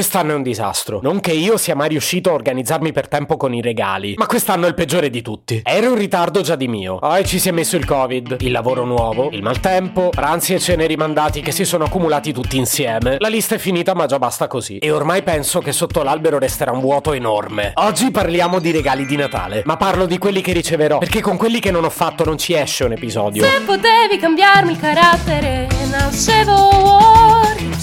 quest'anno è un disastro. Non che io sia mai riuscito a organizzarmi per tempo con i regali, ma quest'anno è il peggiore di tutti. Ero in ritardo già di mio. Poi ci si è messo il covid, il lavoro nuovo, il maltempo, pranzi e cene rimandati che si sono accumulati tutti insieme. La lista è finita ma già basta così. E ormai penso che sotto l'albero resterà un vuoto enorme. Oggi parliamo di regali di Natale, ma parlo di quelli che riceverò, perché con quelli che non ho fatto non ci esce un episodio. Se potevi cambiarmi il carattere, nascevo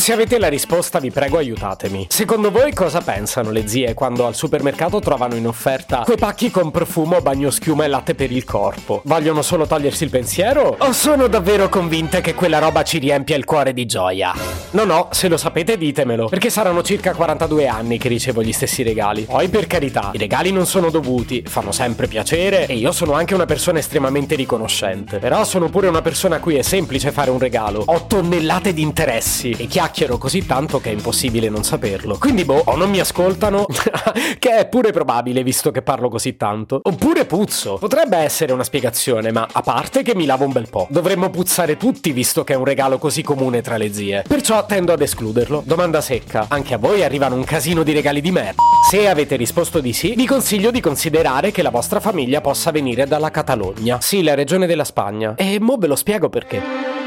Se avete la risposta vi prego aiutatemi. Secondo voi cosa pensano le zie quando al supermercato trovano in offerta quei pacchi con profumo, bagno schiuma e latte per il corpo? Vogliono solo togliersi il pensiero? O sono davvero convinte che quella roba ci riempia il cuore di gioia? No no, se lo sapete ditemelo, perché saranno circa 42 anni che ricevo gli stessi regali. Poi per carità, i regali non sono dovuti, fanno sempre piacere e io sono anche una persona estremamente riconoscente. Però sono pure una persona a cui è semplice fare un regalo. Ho tonnellate di interessi e chiacchiero così tanto che è impossibile non saperlo. Quindi boh, o non mi ascoltano, che è pure probabile visto che parlo così tanto, oppure puzzo. Potrebbe essere una spiegazione, ma a parte che mi lavo un bel po'. Dovremmo puzzare tutti visto che è un regalo così comune tra le zie. Perciò tendo ad escluderlo. Domanda secca. Anche a voi arrivano un casino di regali di merda. Se avete risposto di sì, vi consiglio di considerare che la vostra famiglia possa venire dalla Catalogna. Sì, la regione della Spagna. E mo ve lo spiego perché.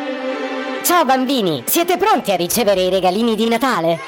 Ciao bambini, siete pronti a ricevere i regalini di Natale?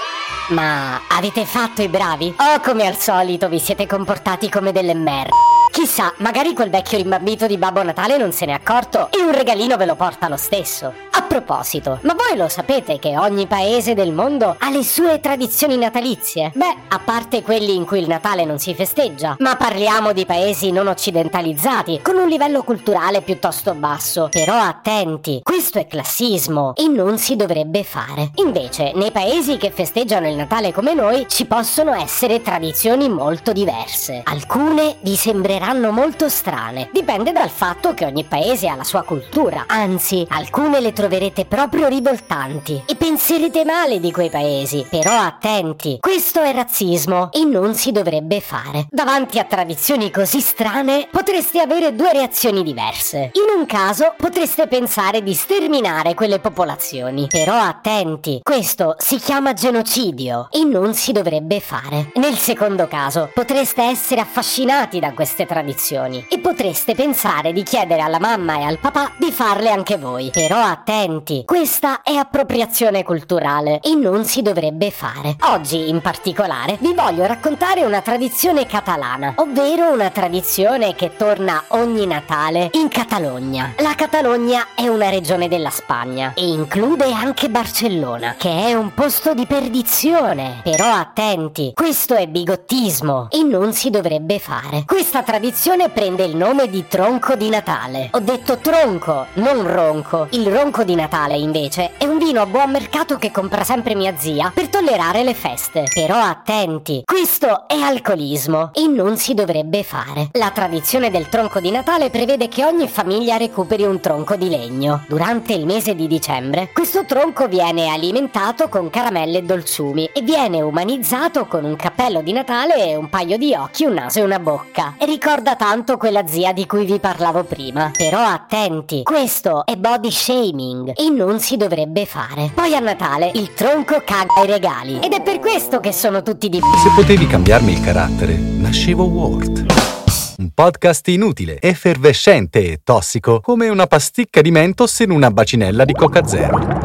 Ma avete fatto i bravi? O come al solito vi siete comportati come delle mer... Chissà, magari quel vecchio rimbambito di Babbo Natale non se n'è accorto e un regalino ve lo porta lo stesso. A proposito, ma voi lo sapete che ogni paese del mondo ha le sue tradizioni natalizie? Beh, a parte quelli in cui il Natale non si festeggia, ma parliamo di paesi non occidentalizzati, con un livello culturale piuttosto basso. Però attenti, questo è classismo e non si dovrebbe fare. Invece, nei paesi che festeggiano il Natale come noi, ci possono essere tradizioni molto diverse. Alcune vi sembreranno molto strane, dipende dal fatto che ogni paese ha la sua cultura, anzi, alcune le troverete proprio rivoltanti e penserete male di quei paesi. Però attenti, questo è razzismo e non si dovrebbe fare. Davanti a tradizioni così strane potreste avere due reazioni diverse. In un caso potreste pensare di sterminare quelle popolazioni. Però attenti, questo si chiama genocidio e non si dovrebbe fare. Nel secondo caso potreste essere affascinati da queste tradizioni e potreste pensare di chiedere alla mamma e al papà di farle anche voi. Però attenti, questa è appropriazione culturale e non si dovrebbe fare. Oggi in particolare vi voglio raccontare una tradizione catalana, ovvero una tradizione che torna ogni Natale in Catalogna. La Catalogna è una regione della Spagna e include anche Barcellona, che è un posto di perdizione. Però attenti, questo è bigottismo e non si dovrebbe fare. Questa tradizione prende il nome di tronco di Natale. Ho detto tronco, non ronco. Il ronco di Natale, invece, è un vino a buon mercato che compra sempre mia zia per tollerare le feste. Però attenti, questo è alcolismo e non si dovrebbe fare. La tradizione del tronco di Natale prevede che ogni famiglia recuperi un tronco di legno. Durante il mese di dicembre, questo tronco viene alimentato con caramelle e dolciumi e viene umanizzato con un cappello di Natale e un paio di occhi, un naso e una bocca. Ricorda tanto quella zia di cui vi parlavo prima. Però attenti, questo è body shaming e non si dovrebbe fare. Poi a Natale il tronco caga i regali ed è per questo che sono tutti di Se potevi cambiarmi il carattere, nascevo Word. Un podcast inutile, effervescente e tossico, come una pasticca di mentos in una bacinella di Coca Zero.